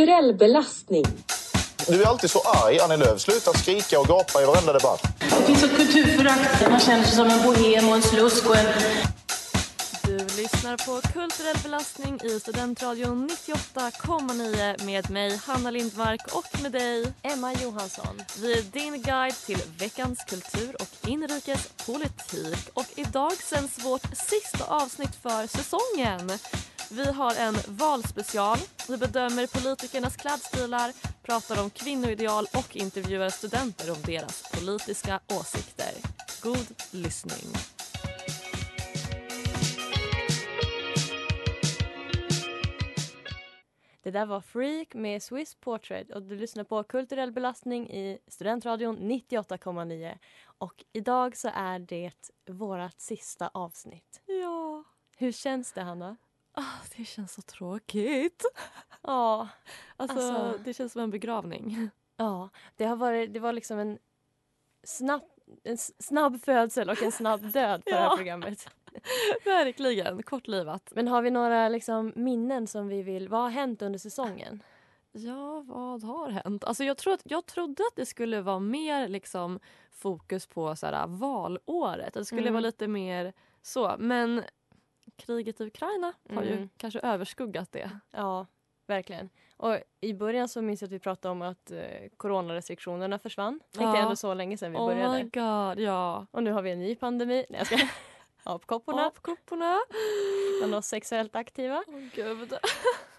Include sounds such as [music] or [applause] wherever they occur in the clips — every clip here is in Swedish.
Kulturell belastning. Du är alltid så arg, Annie Lööf. Sluta skrika och gapa i varenda debatt. Det finns ett kulturförakt. Man känner sig som en bohem och en slusk och en... Du lyssnar på Kulturell belastning i Studentradion 98,9 med mig Hanna Lindmark och med dig Emma Johansson. Vi är din guide till veckans kultur och inrikespolitik. Och idag sänds vårt sista avsnitt för säsongen. Vi har en valspecial. Vi bedömer politikernas klädstilar, pratar om kvinnoideal och intervjuar studenter om deras politiska åsikter. God lyssning. Det där var Freak med Swiss Portrait och du lyssnar på Kulturell belastning i Studentradion 98,9. Och idag så är det vårt sista avsnitt. Ja. Hur känns det, Hanna? Ah, det känns så tråkigt. Ja, Alltså, Alltså- Det känns som en begravning. ja. Det, har varit, det var liksom en snabb, en snabb födsel och en snabb död för det här Ja. programmet. [laughs] Verkligen. Kortlivat. Men har vi några liksom, minnen som vi vill... Vad har hänt under säsongen? Ja, vad har hänt? Alltså jag, att, jag trodde att det skulle vara mer liksom, fokus på så här, valåret. Att det skulle Mm. vara lite mer så. Men kriget i Ukraina har ju Mm. kanske överskuggat det. Ja, verkligen. Och I början så minns jag att vi pratade om att eh, coronarestriktionerna försvann. Tänkte Ja. ändå så länge sedan vi Oh började. my god, ja. Och nu har vi en ny pandemi. Nej, jag ska... [laughs] Apkopporna. Apkopporna. Bland oss sexuellt aktiva. Åh gud.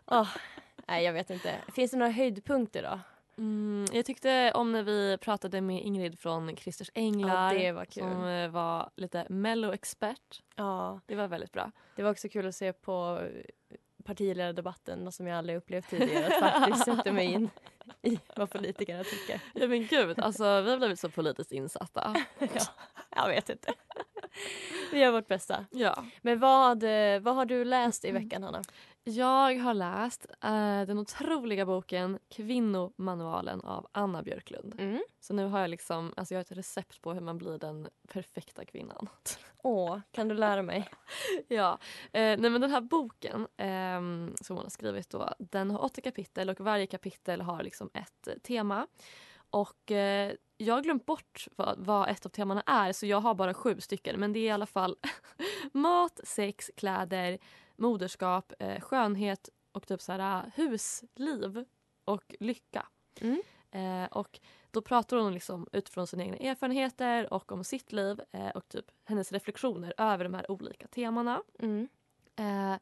Åh, [laughs] nej, jag vet inte. Finns det några höjdpunkter då? Mm, jag tyckte om när vi pratade med Ingrid från Christers Änglar. Ja, var. Som eh, var lite mello-expert. Ja, Det var väldigt bra. det var också kul att se på eh, partiledardebatten, som jag aldrig upplevt tidigare. Att faktiskt sätta mig in i vad politikerna tycker. [laughs] Ja men gud, alltså vi har blivit så politiskt insatta. [laughs] Ja, jag vet inte. Vi gör vårt bästa. Ja. Men vad, eh, vad har du läst i veckan, Hanna? Jag har läst eh, den otroliga boken Kvinnomanualen av Anna Björklund. Mm. Så nu har jag liksom, alltså jag har ett recept på hur man blir den perfekta kvinnan. [laughs] Åh, kan du lära mig? [laughs] ja, eh, nej men den här boken ehm, som hon har skrivit då, den har åtta kapitel och varje kapitel har liksom ett eh, tema. Och eh, jag har glömt bort vad, vad ett av temana är så jag har bara sju stycken men det är i alla fall [laughs] mat, sex, kläder, moderskap, eh, skönhet och typ så här, eh, husliv och lycka. Mm. Eh, och då pratar hon liksom utifrån sina egna erfarenheter och om sitt liv eh, och typ hennes reflektioner över de här olika temana. Mm. Eh,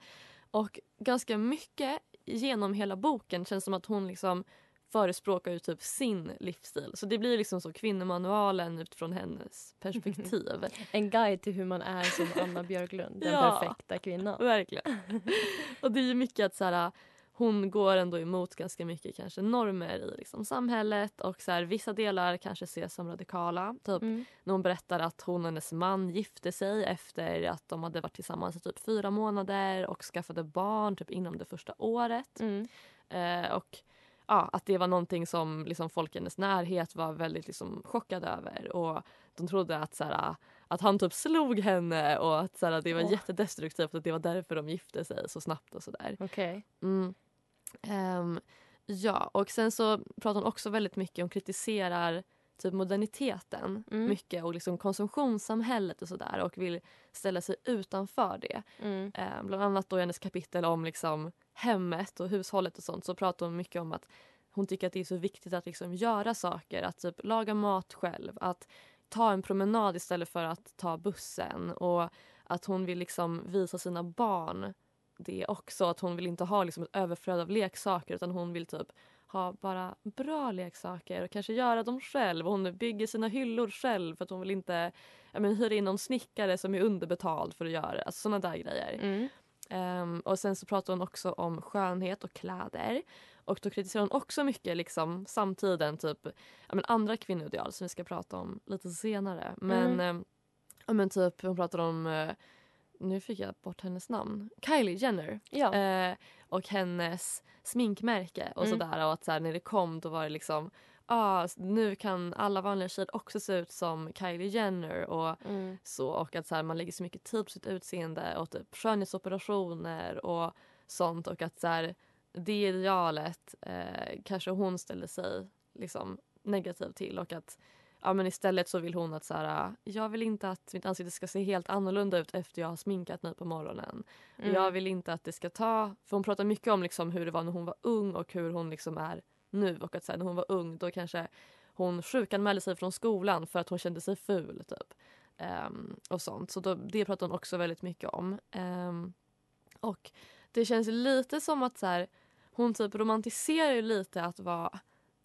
och ganska mycket genom hela boken känns som att hon liksom förespråkar ju typ sin livsstil. Så det blir liksom så kvinnomanualen utifrån hennes perspektiv. [laughs] En guide till hur man är som Anna Björklund, den [laughs] Ja. perfekta kvinnan. Verkligen. [laughs] och det är ju mycket att så här, hon går ändå emot ganska mycket kanske normer i liksom samhället och så här, vissa delar kanske ses som radikala. Typ Mm. när hon berättar att hon och hennes man gifte sig efter att de hade varit tillsammans i typ fyra månader och skaffade barn typ inom det första året. Mm. Eh, och ja, att det var någonting som liksom, folk i hennes närhet var väldigt liksom, chockade över. Och de trodde att, så här, att han typ slog henne och att så här, det var Åh. jättedestruktivt och det var därför de gifte sig så snabbt och sådär. Okej. Mm. Ehm, ja, och sen så pratar hon också väldigt mycket om kritiserar typ moderniteten Mm. mycket och liksom konsumtionssamhället och sådär och vill ställa sig utanför det. Mm. Eh, bland annat då i hennes kapitel om liksom hemmet och hushållet och sånt så pratar hon mycket om att hon tycker att det är så viktigt att liksom göra saker, att typ laga mat själv, att ta en promenad istället för att ta bussen och att hon vill liksom visa sina barn det också. Att hon vill inte ha liksom ett överflöd av leksaker utan hon vill typ ha bara bra leksaker och kanske göra dem själv. Och hon bygger sina hyllor själv för att hon vill inte men, hyra in någon snickare som är underbetald för att göra. Alltså sådana där grejer. Mm. Ehm, och sen så pratar hon också om skönhet och kläder. Och då kritiserar hon också mycket liksom, samtiden, typ men andra kvinnoideal som vi ska prata om lite senare. Men, Mm. ja, men typ hon pratar om, eh, nu fick jag bort hennes namn, Kylie Jenner. Ja. Eh, och hennes sminkmärke och Mm. sådär. Och att så här, när det kom då var det liksom ah, nu kan alla vanliga tjejer också se ut som Kylie Jenner. Och Mm. så och att så här, man lägger så mycket tid på sitt utseende och typ skönhetsoperationer och sånt och att så här, det idealet eh, kanske hon ställer sig liksom negativ till och att ja, men istället så vill hon att så här, jag vill inte att mitt ansikte ska se helt annorlunda ut efter jag har sminkat mig på morgonen. Mm. Jag vill inte att det ska ta, för hon pratar mycket om liksom hur det var när hon var ung och hur hon liksom är nu och att så här, när hon var ung då kanske hon sjukanmälde sig från skolan för att hon kände sig ful typ. Ehm, och sånt. Så då, det pratar hon också väldigt mycket om. Ehm, och det känns lite som att så här, hon typ romantiserar lite att vara,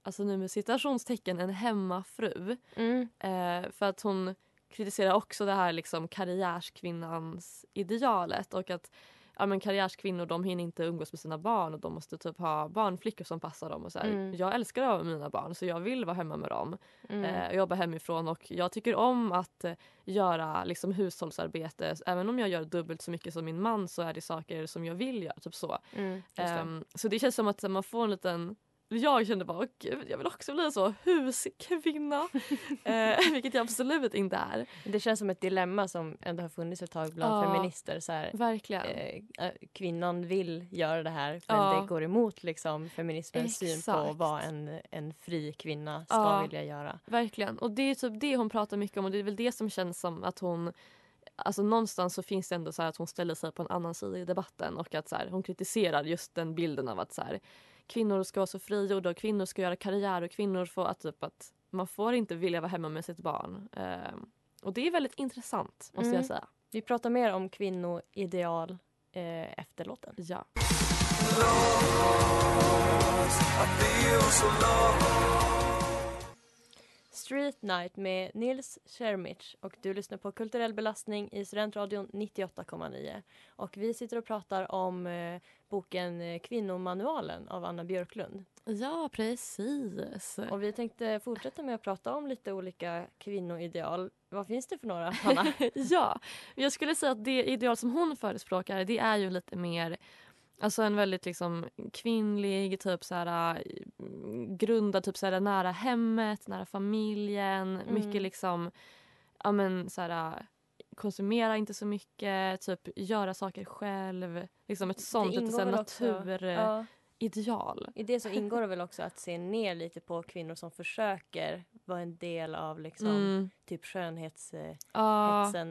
alltså nu med citationstecken, en hemmafru. Mm. Eh, för att hon kritiserar också det här liksom karriärskvinnans idealet och att ja, men karriärskvinnor de hinner inte umgås med sina barn och de måste typ ha barnflickor som passar dem. Och så. Mm. Jag älskar att med mina barn så jag vill vara hemma med dem. Mm. Eh, jobba hemifrån och jag tycker om att eh, göra liksom, hushållsarbete. Även om jag gör dubbelt så mycket som min man så är det saker som jag vill göra. Typ så. Mm. Det. Ehm, så det känns som att man får en liten jag kände bara, "Åh, gud, jag vill också bli så huskvinna. [laughs] eh, vilket jag absolut inte är. Det känns som ett dilemma som ändå har funnits ett tag bland Ja. feminister. Så här, Verkligen. eh, eh, kvinnan vill göra det här men Ja. det går emot liksom, feminismens syn på Exakt. vad en, en fri kvinna ska Ja. vilja göra. Verkligen. Och det är typ det hon pratar mycket om och det är väl det som känns som att hon Alltså någonstans så finns det ändå så här att hon ställer sig på en annan sida i debatten och att så här, hon kritiserar just den bilden av att så här, kvinnor ska vara så frigjorda och kvinnor ska göra karriär och kvinnor får att typ att man får inte vilja vara hemma med sitt barn. Ehm, och det är väldigt intressant måste Mm. jag säga. Vi pratar mer om kvinnoideal eh, efter låten. Ja. Street Night med Nils Schermich och du lyssnar på Kulturell belastning i Studentradion 98,9. Och vi sitter och pratar om eh, boken eh, Kvinnomanualen av Anna Björklund. ja, precis. Och vi tänkte fortsätta med att prata om lite olika kvinnoideal. Vad finns det för några, Hanna? [laughs] ja, jag skulle säga att det ideal som hon förespråkar det är ju lite mer Alltså en väldigt liksom kvinnlig, typ så här, mm, grundad typ så här, nära hemmet, nära familjen. Mm. Mycket liksom, ja men så här, konsumera inte så mycket, typ göra saker själv. Liksom ett sånt lite så naturideal. Ja, I det så ingår det väl också att se ner lite på kvinnor som försöker vara en del av liksom, Mm. typ skönhetshetsen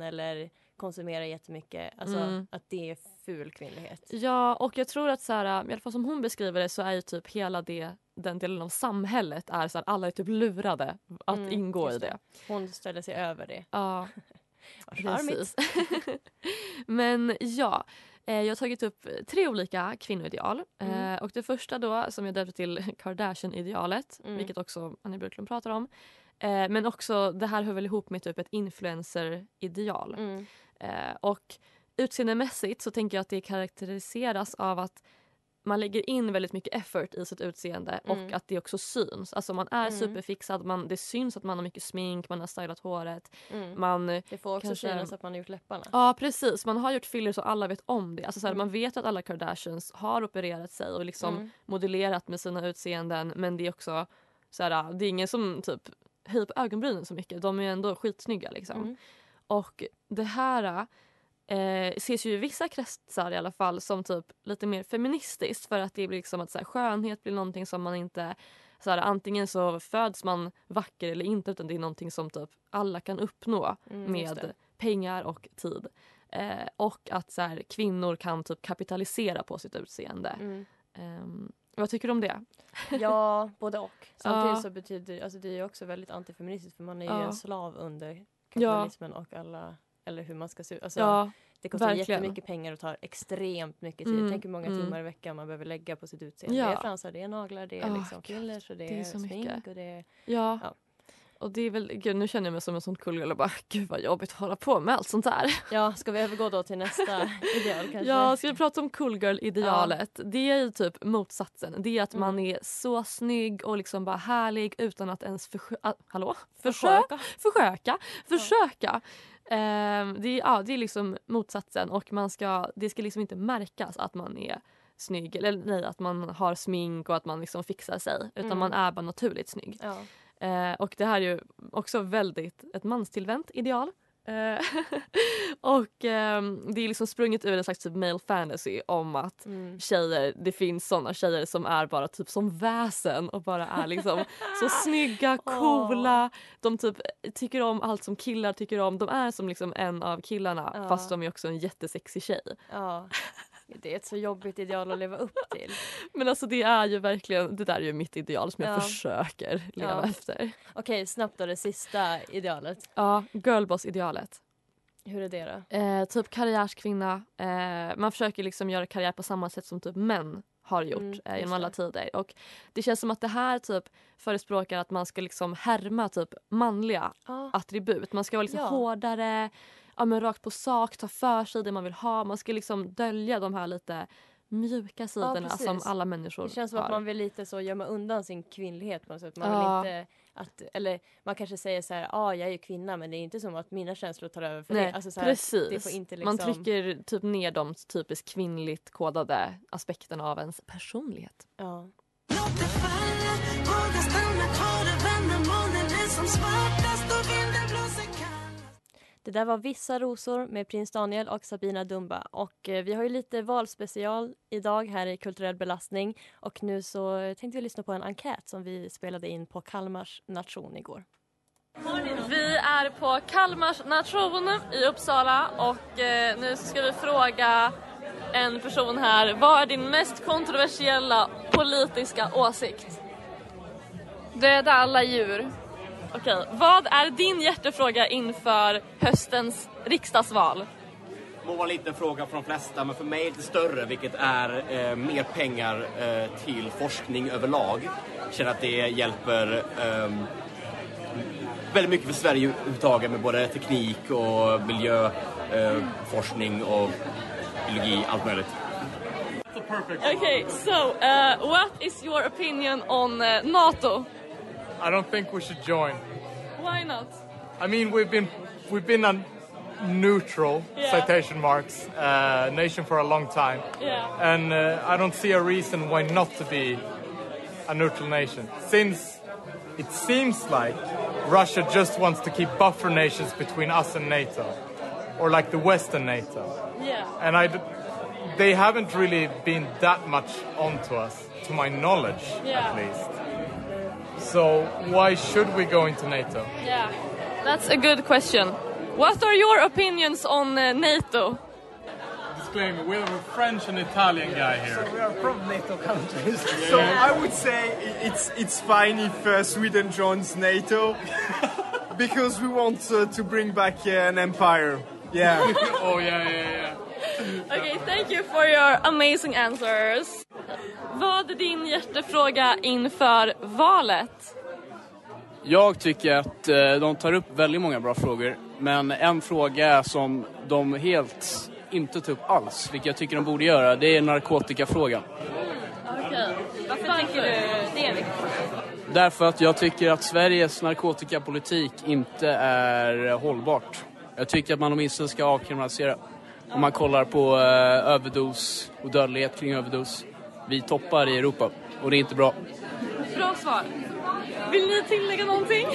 Ja. eller konsumera jättemycket. Alltså Mm. att det är ful kvinnlighet. Ja, och jag tror att så här, i alla fall som hon beskriver det så är ju typ hela det, den delen av samhället är så här, alla är typ lurade att Mm, ingå i just det. Hon ställer sig över det. Ja, [laughs] charmigt. precis. [laughs] Men ja, eh, jag har tagit upp tre olika kvinnoideal. Mm. Eh, och det första då som jag döpte till [laughs] Kardashian-idealet, Mm. vilket också Annie Björklund pratar om. Eh, men också, det här hör väl ihop med typ ett influencer-ideal. Mm. Eh, och utseendemässigt så tänker jag att det karaktäriseras av att man lägger in väldigt mycket effort i sitt utseende Mm. och att det också syns. Alltså man är Mm. superfixad, man, det syns att man har mycket smink, man har stylat håret. Mm. Man, Det får också kanske- synas att man har gjort läpparna. ja precis, man har gjort filler så alla vet om det. Alltså så här, Mm. Man vet att alla Kardashians har opererat sig och liksom Mm. modellerat med sina utseenden men det är också så här, det är ingen som typ höjer på ögonbrynen så mycket. De är ändå skitsnygga liksom. Mm. Och det här eh, ses ju i vissa kretsar i alla fall som typ lite mer feministiskt för att det blir liksom att så här, skönhet blir någonting som man inte så här, antingen så föds man vacker eller inte utan det är någonting som typ alla kan uppnå Mm, med pengar och tid. Eh, och att så här, kvinnor kan typ kapitalisera på sitt utseende. Mm. Ehm, vad tycker du om det? Ja, både och. [laughs] Samtidigt så betyder alltså det är också väldigt antifeministiskt för man är ju en slav under kapitalismen och alla eller hur man ska se ut. Alltså, Ja, Det kostar Verkligen. jättemycket pengar och tar extremt mycket tid. Mm, Tänk hur många mm. timmar i veckan man behöver lägga på sitt utseende. Ja. Det är fransar, det är naglar, det är Åh, liksom fillers och det, det är smink mycket. och det är... Ja. Ja. Och det är väl, gud nu känner jag mig som en sån kullgirl och bara gud vad jobbigt att hålla på med allt sånt där. Ja, ska vi övergå då till nästa [laughs] ideal kanske? Ja, ska vi prata om coolgirl-idealet? Det är ju typ motsatsen. Det är att man Mm. är så snygg och liksom bara härlig utan att ens försö- ah, hallå? försöka. Försöka. Försöka. Ehm, det, är, ja, det är liksom motsatsen och man ska, det ska liksom inte märkas att man är snygg eller nej, att man har smink och att man liksom fixar sig utan Mm. man är bara naturligt snygg. Ja. Eh, och det här är ju också väldigt ett manstillvänt ideal. Eh, [laughs] och ehm, det är liksom sprunget ur en slags typ male fantasy om att Mm. tjejer, det finns såna tjejer som är bara typ som väsen och bara är liksom så [laughs] snygga, coola. De typ tycker om allt som killar tycker om. De är som liksom en av killarna Ja. fast de är också en jättesexig tjej. ja. Det är ett så jobbigt ideal att leva upp till. [laughs] Men alltså det är ju verkligen, det där är ju mitt ideal som jag Ja. försöker leva Ja. efter. Okej, snabbt då det sista idealet. Ja, girlboss-idealet. Hur är det då? Eh, typ karriärskvinna. Eh, man försöker liksom göra karriär på samma sätt som typ män har gjort Mm, eh, genom alla tider. Och det känns som att det här typ förespråkar att man ska liksom härma typ manliga Ja. attribut. Man ska vara liksom Ja. hårdare, ja, men rakt på sak, ta för sig det man vill ha. Man ska liksom dölja de här lite mjuka sidorna precis. som alla människor Det känns som har. att man vill lite så gömma undan sin kvinnlighet på något sätt. Man Ja. vill inte att, eller man kanske säger så här, ja ah, jag är ju kvinna men det är inte som att mina känslor tar över för Nej, det. Alltså så här, precis. Det får inte liksom... Man trycker typ ner de typiskt kvinnligt kodade aspekterna av ens personlighet. Ja. Det där var Vissa rosor med prins Daniel och Sabina Dumba. Och eh, vi har ju lite valspecial idag här i Kulturell belastning. Och nu så tänkte vi lyssna på en enkät som vi spelade in på Kalmars nation igår. Vi är på Kalmars nation i Uppsala och eh, nu ska vi fråga en person här. Vad är din mest kontroversiella politiska åsikt? Döda alla djur. Okej, vad är din hjärtefråga inför höstens riksdagsval? må vara en liten fråga för de flesta, men för mig lite större, vilket är eh, mer pengar eh, till forskning överlag. Jag känner att det hjälper ehm, väldigt mycket för Sverige överhuvudtaget med både teknik och miljöforskning eh, forskning och biologi, allt möjligt. Okay, so uh, what is your opinion on uh, NATO? I don't think we should join. Why not? I mean, we've been we've been a neutral Yeah. citation marks uh, nation for a long time, Yeah. and uh, I don't see a reason why not to be a neutral nation. Since it seems like Russia just wants to keep buffer nations between us and NATO, or like the Western NATO, Yeah. and I. d- They haven't really been that much onto us, to my knowledge, Yeah. at least. So why should we go into NATO? Yeah, that's a good question. What are your opinions on uh, NATO? Disclaimer: We have a French and Italian guy here. So we are from NATO countries. [laughs] So I would say it's it's fine if uh, Sweden joins NATO [laughs] because we want uh, to bring back uh, an empire. Yeah. [laughs] oh yeah, yeah, yeah. Okay, thank you for your amazing answers. Vad är din hjärtefråga inför valet? Jag tycker att eh, de tar upp väldigt många bra frågor. Men en fråga som de helt inte tar upp alls, vilket jag tycker de borde göra, det är narkotikafrågan. Okej, varför tänker du det är viktigt? Därför att jag tycker att Sveriges narkotikapolitik inte är hållbart. Jag tycker att man åtminstone ska avkriminalisera. Om man kollar på eh, överdos och dödlighet kring överdos. Vi toppar i Europa och det är inte bra. Bra svar. Vill ni tillägga någonting?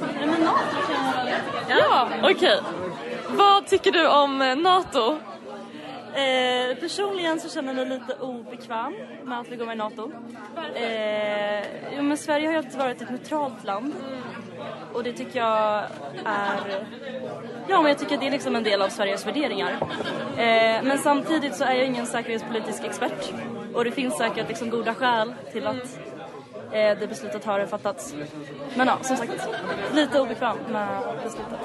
Nej, men NATO kan jag väl Ja, okej. Vad tycker du om eh, NATO? Eh, personligen så känner jag mig lite obekväm med att vi går med i NATO. Eh, jo, men Sverige har ju alltid varit ett neutralt land. Och det tycker jag är... Ja, men jag tycker det är liksom en del av Sveriges värderingar. Eh, men samtidigt så är jag ingen säkerhetspolitisk expert. Och det finns säkert liksom goda skäl till att eh, det beslutet har fattats. Men ja, som sagt, lite obekväm med beslutet.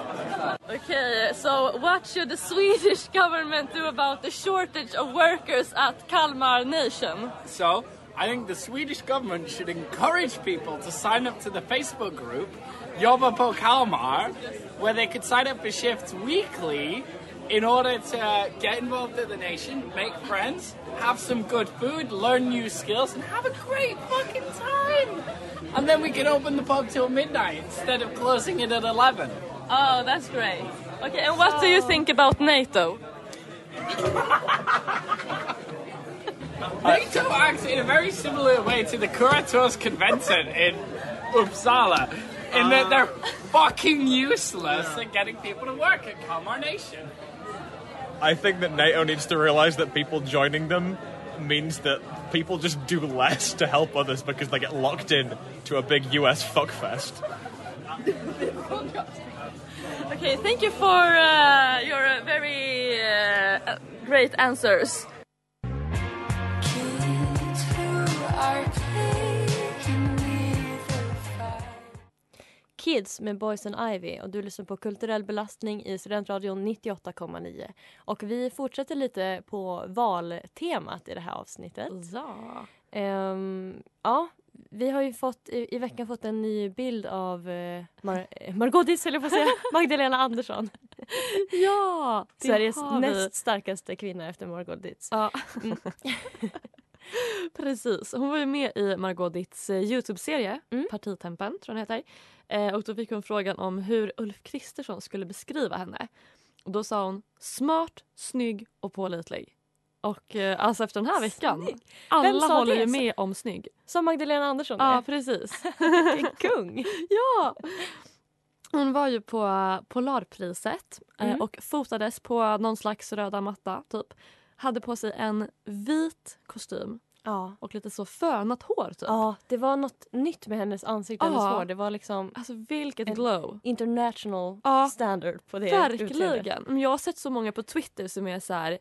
Okay, so what should the Swedish government do about the shortage of workers at Kalmar Nation? So, I think the Swedish government should encourage people to sign up to the Facebook group Jobba på Kalmar, where they could sign up for shifts weekly in order to get involved in the nation, make friends, have some good food, learn new skills, and have a great fucking time. And then we can open the pub till midnight instead of closing it at 11. Oh, that's great. Okay, and what do you think about NATO? [laughs] NATO acts in a very similar way to the Curators Convention in Uppsala, in that ah. they're fucking useless at getting people to work at Kalmar Nation. I think that NATO needs to realize that people joining them means that people just do less to help others because they get locked in to a big US fuckfest. Okay, thank you for uh, your very uh, great answers. Kids med Boys and Ivy och du lyssnar på Kulturell belastning i Studentradion 98,9. Och vi fortsätter lite på valtemat i det här avsnittet. Ja. Ehm, ja, vi har ju fått i, i veckan fått en ny bild av uh, Mar [laughs] eh, Margot Dietz, höll jag säga, [laughs] Magdalena Andersson. [laughs] Ja, Sveriges näst starkaste kvinna efter Margot Dietz. Ja. Precis. Hon var ju med i Margot Dietz eh, Youtube-serie, Partitempen tror jag den heter. Eh, och då fick hon frågan om hur Ulf Kristersson skulle beskriva henne. Och då sa hon smart, snygg och pålitlig. Och eh, alltså efter den här veckan, Vem alla håller ju med om snygg. Som Magdalena Andersson Ja, är. precis. [laughs] Vilken kung! [laughs] ja! Hon var ju på Polarpriset eh, Mm. och fotades på någon slags röda matta typ. Hade på sig en vit kostym Ja. och lite så fönat hår typ. Ja, det var något nytt med hennes ansikte och Ja. hennes hår. Det var liksom Alltså vilket glow. international Ja. standard på det. Verkligen. Men Jag har sett så många på Twitter som är så här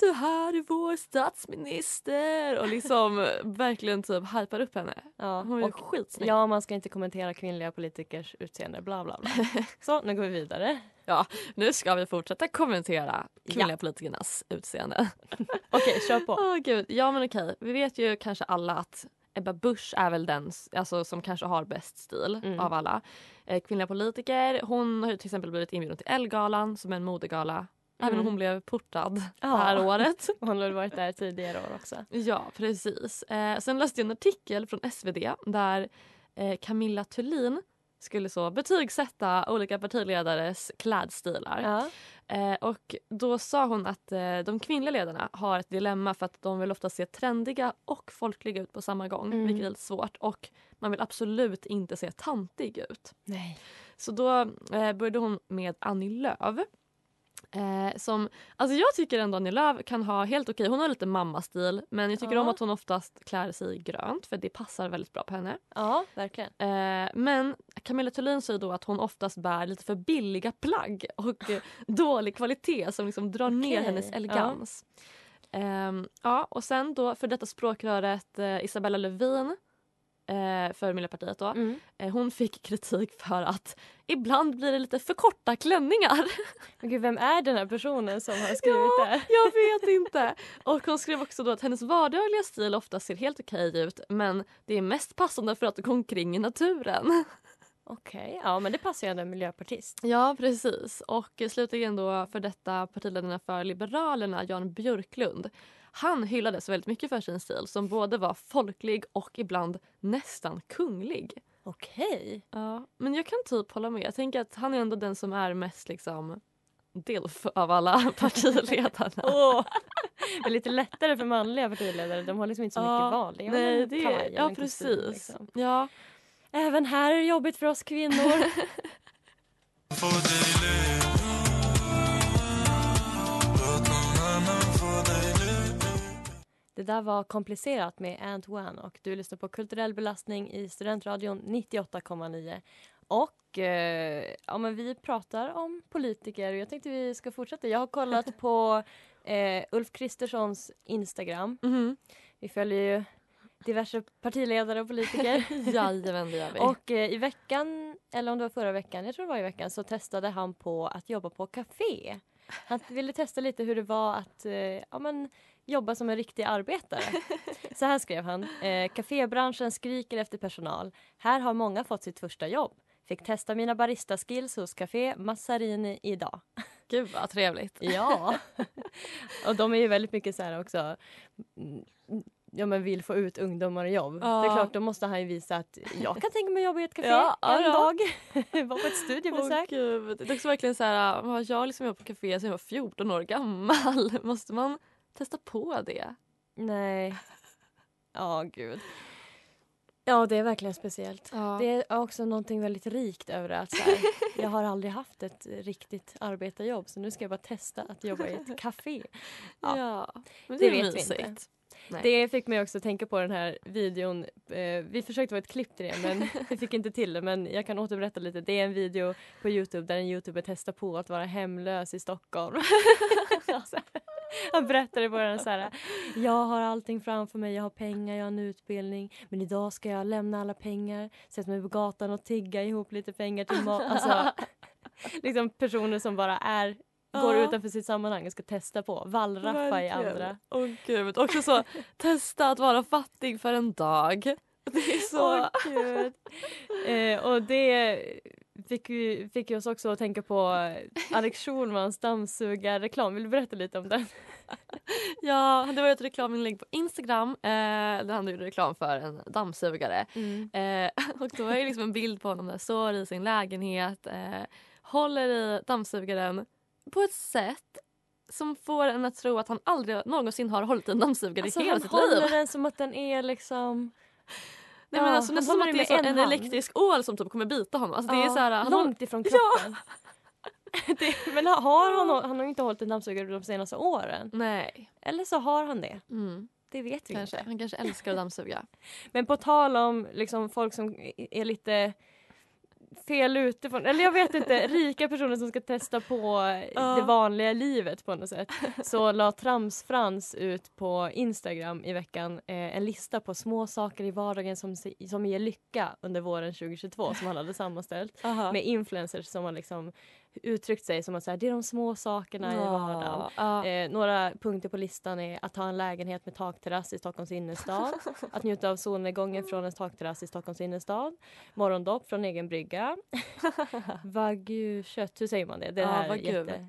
Du här är vår statsminister och liksom verkligen typ hypar upp henne. Ja, Hon är och skitsnygg. Ja, man ska inte kommentera kvinnliga politikers utseende, bla bla bla. [laughs] Så, nu går vi vidare. Ja, nu ska vi fortsätta kommentera kvinnliga Ja. politikernas utseende. [laughs] Okej, kör på. Åh gud, ja men okej. Vi vet ju kanske alla att Ebba Busch är väl den alltså, som kanske har bäst stil Mm. av alla eh, kvinnliga politiker. Hon har ju till exempel blivit inbjuden till Ellegalan som är en modegala. Även om Mm. hon blev portad Ja. det här året. [laughs] Hon har varit där tidigare år också. Ja, precis. Eh, sen läste jag en artikel från SvD där eh, Camilla Thulin skulle så betygsätta olika partiledares klädstilar. Ja. Eh, och då sa hon att eh, de kvinnliga ledarna har ett dilemma för att de vill ofta se trendiga och folkliga ut på samma gång, Mm. vilket är lite svårt. Och man vill absolut inte se tantig ut. Nej. Så då eh, började hon med Annie Lööf. Eh, som, alltså jag tycker ändå Annie Lööf kan ha helt okej, hon har lite mammastil men jag tycker Ja. om att hon oftast klär sig i grönt för det passar väldigt bra på henne. Ja, verkligen. Eh, men Camilla Thulin säger då att hon oftast bär lite för billiga plagg och eh, [laughs] dålig kvalitet som liksom drar ner Okej, hennes ja. elegans. Ehm, ja, och sen då för detta språkröret eh, Isabella Lövin eh, för Miljöpartiet då. Mm. Eh, hon fick kritik för att ibland blir det lite för korta klänningar. [laughs] Men gud, vem är den här personen som har skrivit ja, det jag vet inte. Och hon skrev också då att hennes vardagliga stil ofta ser helt okej ut men det är mest passande för att gå omkring i naturen. [laughs] Okej, ja men det passar ju ändå en miljöpartist. Ja, precis. Och slutligen då för detta partiledarna för Liberalerna, Jan Björklund. Han hyllades väldigt mycket för sin stil som både var folklig och ibland nästan kunglig. Okej. Ja, men jag kan typ hålla med. Jag tänker att han är ändå den som är mest liksom DILF av alla [laughs] partiledarna. Det är lite lättare för manliga partiledare. De har liksom inte så mycket Ja, val. Det nej, det är, ja en kostym, precis. liksom. Ja. Även här är det jobbigt för oss kvinnor. [laughs] Det där var komplicerat med Antoine och du lyssnar på kulturell belastning i Studentradion 98,9. Och eh, ja, men vi pratar om politiker och jag tänkte vi ska fortsätta. Jag har kollat på [laughs] eh, Ulf Kristerssons Instagram. Mhm. Vi följer ju diverse partiledare och politiker. [laughs] Jajamän, det gör vi. Och eh, i veckan, eller om det var förra veckan, jag tror det var i veckan, så testade han på att jobba på café. Han ville testa lite hur det var att eh, ja, men, jobba som en riktig arbetare. [laughs] Så här skrev han. Eh, Cafébranschen skriker efter personal. Här har många fått sitt första jobb. Fick testa mina barista-skills hos Café Massarini idag. [laughs] Gud vad trevligt. Ja. [laughs] Och de är ju väldigt mycket så här också mm, ja, men vill få ut ungdomar i jobb. Ja. Det är klart, då måste han ju visa att jag kan tänka mig jobba i ett café Ja, en ja. dag. Vara på ett studiebesök. Åh, Gud. Det är också verkligen så här, jag liksom jobbat på café sedan jag var 14 år gammal. Måste man testa på det? Nej. [laughs] Ja, gud. Ja, det är verkligen speciellt. Det är också någonting väldigt rikt över det. Att här, [laughs] jag har aldrig haft ett riktigt arbetarjobb så nu ska jag bara testa att jobba i ett café. [laughs] Ja, men det, det är vet vi mysigt. inte. Nej. Det fick mig också tänka på den här videon. Eh, vi försökte få ett klipp till det men vi fick inte till det. Men jag kan återberätta lite. Det är en video på Youtube där en youtuber testar på att vara hemlös i Stockholm. Han berättade den så här. Jag har allting framför mig. Jag har pengar, jag har en utbildning. Men idag ska jag lämna alla pengar. Sätta mig på gatan och tigga ihop lite pengar till mat. Alltså, [laughs] liksom personer som bara är går Ja. utanför sitt sammanhang och ska testa på. Wallraffa i andra. Åh gud. Också så, testa att vara fattig för en dag. Det är så... Åh, gud. Eh, och det fick ju, fick oss också att tänka på Alex Schulmans dammsugarreklam. Vill du berätta lite om den? [laughs] Ja, det var ett reklaminlägg på Instagram eh, där han gjorde reklam för en dammsugare. Eh, [laughs] och då är det liksom en bild på honom där står i sin lägenhet, eh, håller i dammsugaren på ett sätt som får en att tro att han aldrig någonsin har hållit i en dammsugare Alltså, i hela han sitt håller liv. den som att den är liksom... Nej, men alltså, nästan som att det är en hand. elektrisk ål som typ kommer bita honom. Alltså, det är så här, långt ifrån kroppen. [laughs] det, men har han, han har inte hållit en dammsugare de senaste åren. Nej. Eller så har han det. Mm. Det vet vi Kanske. inte. Han kanske älskar att dammsuga. [laughs] Men på tal om liksom, folk som är lite fel ute från, eller jag vet inte, rika personer som ska testa på Ja. det vanliga livet på något sätt. Så la Trams-Frans ut på Instagram i veckan eh, en lista på små saker i vardagen som, som ger lycka under våren 2022 som han hade sammanställt. Aha. Med influencers som har liksom uttryckt sig som att så här, det är de små sakerna i vardagen. Ja. Eh, några punkter på listan är att ha en lägenhet med takterrass i Stockholms innerstad. [laughs] att njuta av solnedgången från en takterrass i Stockholms innerstad. Morgondopp från egen brygga. [laughs] Wagyu-kött, hur säger man det? Det Ja, här.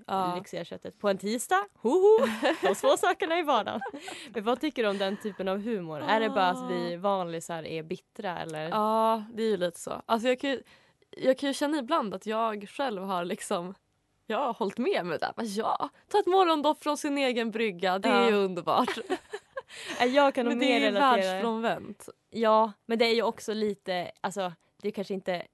Ja. jättelyxiga köttet. På en tisdag, hoho! De små sakerna i vardagen. [laughs] Men vad tycker du om den typen av humor? Är det bara att vi vanlisar är bittra eller? Ja, det är ju lite så. Alltså jag kan ju, jag kan ju känna ibland att jag själv har liksom jag har hållit med mig där. Men ja, ta ett morgondopp från sin egen brygga. Det är Ja. ju underbart. [laughs] Eh, Jag kan nog Men det är ju relatera. världsfrånvänt. Ja, men det är ju också lite, alltså det är kanske inte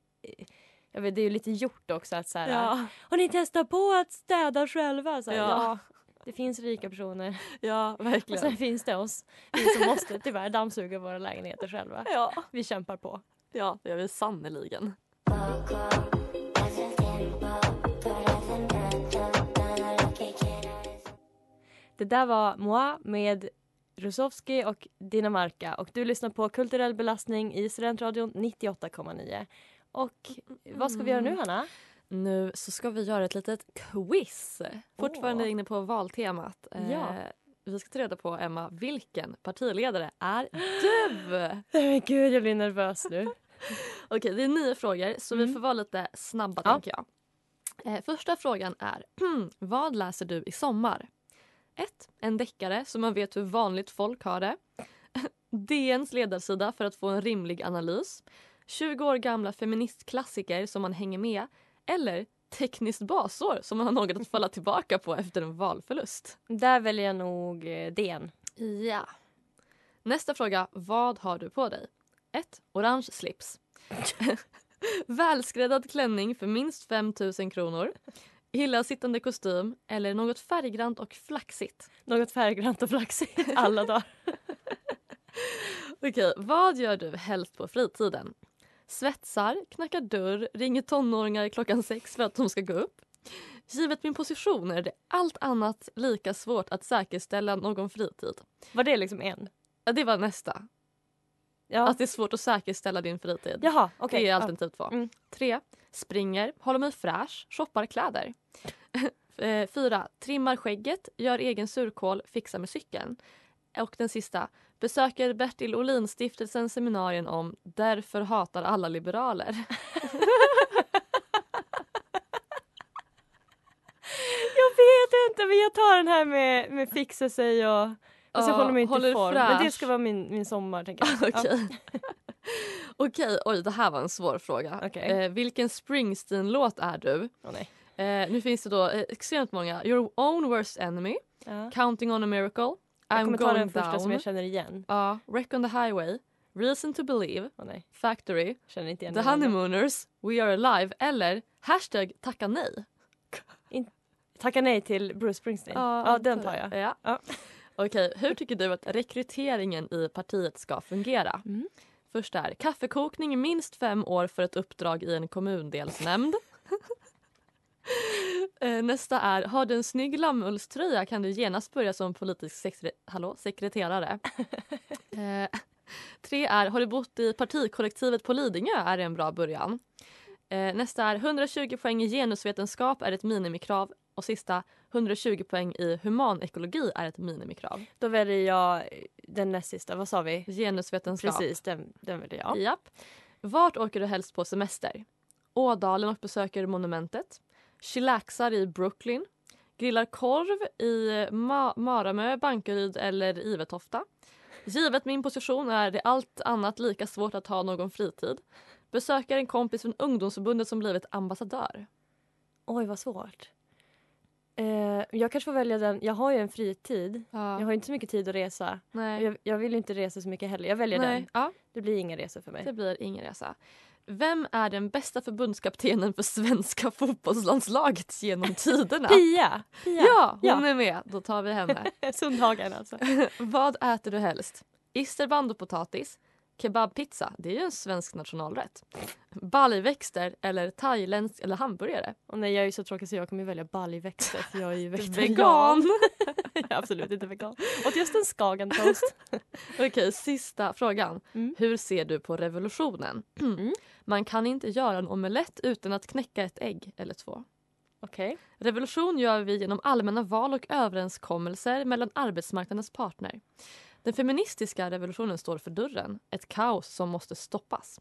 jag vet, det är ju lite gjort också att så här, Ja. har ni testat på att städa själva? Så här, Ja. ja. det finns rika personer. Ja, Och verkligen. sen finns det oss, vi som måste tyvärr dammsuga våra lägenheter själva. Ja. Vi kämpar på. Ja, det gör vi sannerligen. Det där var Moi med Rusowski och Dinamarca och du lyssnar på Kulturell belastning i Studentradion 98,9. Och vad ska vi göra nu Hanna? Nu så ska vi göra ett litet quiz. Fortfarande Åh. inne på valtemat. Eh, Ja. Vi ska ta reda på, Emma, vilken partiledare är [gasps] du? Nej men gud jag blir nervös nu. [laughs] Okej, det är nio frågor så vi Mm. får vara lite snabba Ja. tänker jag. Eh, första frågan är, [clears throat] vad läser du i sommar? 1. En deckare så man vet hur vanligt folk har det. [laughs] DNs ledarsida för att få en rimlig analys. 20 år gamla feministklassiker som man hänger med. Eller tekniskt basår som man har något att falla tillbaka på efter en valförlust. Där väljer jag nog eh, DN. Ja. Nästa fråga. Vad har du på dig? 1. Orange slips. [laughs] Välskräddad klänning för minst 5 000 kronor. Illasittande kostym eller något färggrant och flaxigt. Något färggrant och flaxigt alla dagar. [laughs] Okej, vad gör du helst på fritiden? Svetsar, knackar dörr, ringer tonåringar klockan sex för att de ska gå upp. Givet min position är det allt annat lika svårt att säkerställa någon fritid. Var det liksom en? Ja, det var nästa. Att det är svårt att säkerställa din fritid. Jaha, okej. Det är Ja. alternativ två. Tre. Springer, håller mig fräsch, shoppar kläder. [laughs] Eh, Fyra. Trimmar skägget, gör egen surkål, fixar med cykeln. Och den sista. Besöker Bertil Ohlin-stiftelsens seminarien om Därför hatar alla liberaler. [laughs] Jag vet inte men jag tar den här med, med fixa sig och Alltså jag Ja, håller mig inte i form. Men det ska vara min, min sommar tänker jag. [laughs] Okej. [laughs] Okej, oj det här var en svår fråga. Okej. Eh, vilken Springsteen-låt är du? Nej. Eh, nu finns det då eh, extremt många. Your own worst enemy, Ja. Counting on a miracle, Jag I'm kommer ta going den första down. som jag känner igen. Ja, Wreck on the highway, Reason to believe, nej. Factory, Känner inte igen The. Honeymooners, We are alive eller hashtag tacka nej. Tacka nej till Bruce Springsteen. Ja, den tar jag. Ja. Ja. Okej, hur tycker du att rekryteringen i partiet ska fungera? Mm. Först är kaffekokning minst fem år för ett uppdrag i en kommundelsnämnd. [laughs] Eh, Nästa är, har du en snygg lammullströja kan du genast börja som politisk sekre- hallå, sekreterare. [laughs] Eh, tre är, har du bott i partikollektivet på Lidingö är det en bra början. Eh, nästa är 120 poäng i genusvetenskap är ett minimikrav. Och sista 120 poäng i humanekologi är ett minimikrav. Då väljer jag den näst sista. Vad sa vi? Genusvetenskap. Precis, den, den väljer jag. Japp. Vart åker du helst på semester? Ådalen och besöker monumentet. Chillaxar i Brooklyn. Grillar korv i Ma- Maramö, Bankeryd eller Ivetofta. Givet min position är det allt annat lika svårt att ha någon fritid. Besöker en kompis från ungdomsförbundet som blivit ambassadör. Oj, vad svårt. Eh, jag kanske får välja den. Jag har ju en fritid. Jag har inte så mycket tid att resa. Nej. Jag, jag vill inte resa så mycket heller. Jag väljer Nej, den. Ja. Det blir inga resor för mig. Det blir ingen resa. Vem är den bästa förbundskaptenen för svenska fotbollslandslaget genom [laughs] tiderna? Pia! Pia. Ja, hon Ja. är med. Då tar vi henne. [laughs] Sundhagen alltså. [laughs] Vad äter du helst? Isterband och potatis? Kebabpizza, det är ju en svensk nationalrätt. Baljväxter eller thailändsk eller hamburgare? Och nej, jag är ju så tråkig så jag kommer välja baljväxter för jag är ju vegetarian. [laughs] Vegan! [laughs] jag är absolut inte vegan. Åt just en skagentoast. [laughs] Okej, sista frågan. Mm. Hur ser du på revolutionen? [clears throat] Man kan inte göra en omelett utan att knäcka ett ägg eller två. Okej. Revolution gör vi genom allmänna val och överenskommelser mellan arbetsmarknadens partner. Den feministiska revolutionen står för dörren, ett kaos som måste stoppas.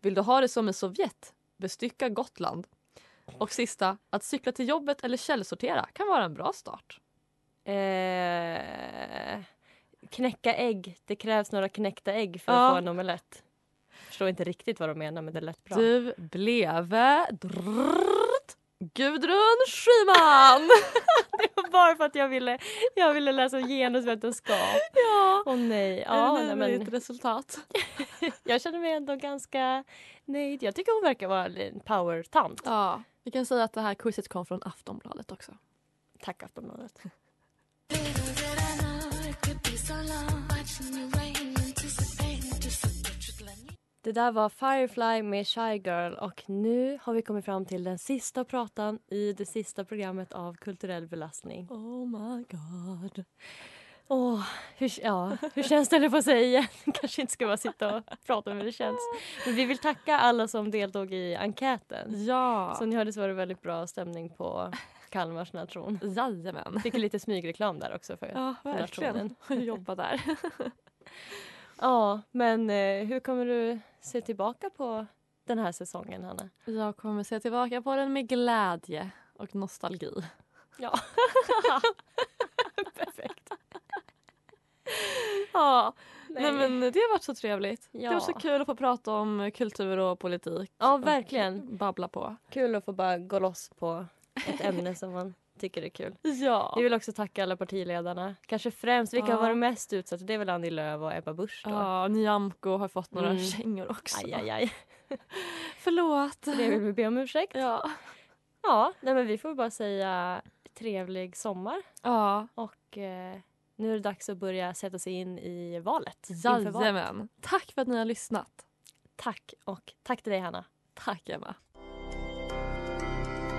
Vill du ha det som i Sovjet? Bestycka Gotland. Och sista, att cykla till jobbet eller källsortera kan vara en bra start. Eh, knäcka ägg. Det krävs några knäckta ägg för Ja. att få en omelett. Förstår inte riktigt vad de menar men det lät bra. Du blev drrrt, Gudrun Schyman! [laughs] det var bara för att jag ville, jag ville läsa genusvetenskap. Ja. Åh nej. Ja, nej men, Ett resultat. [laughs] jag känner mig ändå ganska nöjd. Jag tycker hon verkar vara en power-tant. Ja, vi kan säga att det här quizet kom från Aftonbladet också. Tack Aftonbladet. [laughs] Det där var Firefly med Shy Girl och nu har vi kommit fram till den sista pratan i det sista programmet av Kulturell belastning. Oh my god. Åh, hur, ja, hur känns det jag på säga igen? [laughs] Kanske inte ska bara sitta och prata om hur det känns. Men vi vill tacka alla som deltog i enkäten. Ja. Som ni hörde så var det väldigt bra stämning på Kalmars nation. Jajamän. Fick lite smygreklam där också för, Ja, för verkligen. nationen. [laughs] Jobba där. [laughs] Ja, men eh, hur kommer du se tillbaka på den här säsongen, Hanna? Jag kommer se tillbaka på den med glädje och nostalgi. Ja. [laughs] Perfekt. Ja, Nej. nej. men det har varit så trevligt. Det Ja. var så kul att få prata om kultur och politik. Ja, och verkligen. Babbla på. Kul att få bara gå loss på ett ämne som man tycker är kul. Ja. Vi vill också tacka alla partiledarna. Kanske främst, vilka Ja. har varit mest utsatta? Det är väl Annie Lööf och Ebba Busch då? Ja, Nyamko har fått några Mm. kängor också. Aj, aj, aj. [laughs] Förlåt. Det vill vi be om ursäkt. Ja. Ja, nej, men vi får bara säga trevlig sommar. Ja. Och eh, nu är det dags att börja sätta sig in i valet. Jajamän. Tack för att ni har lyssnat. Tack och tack till dig Hanna. Tack Emma.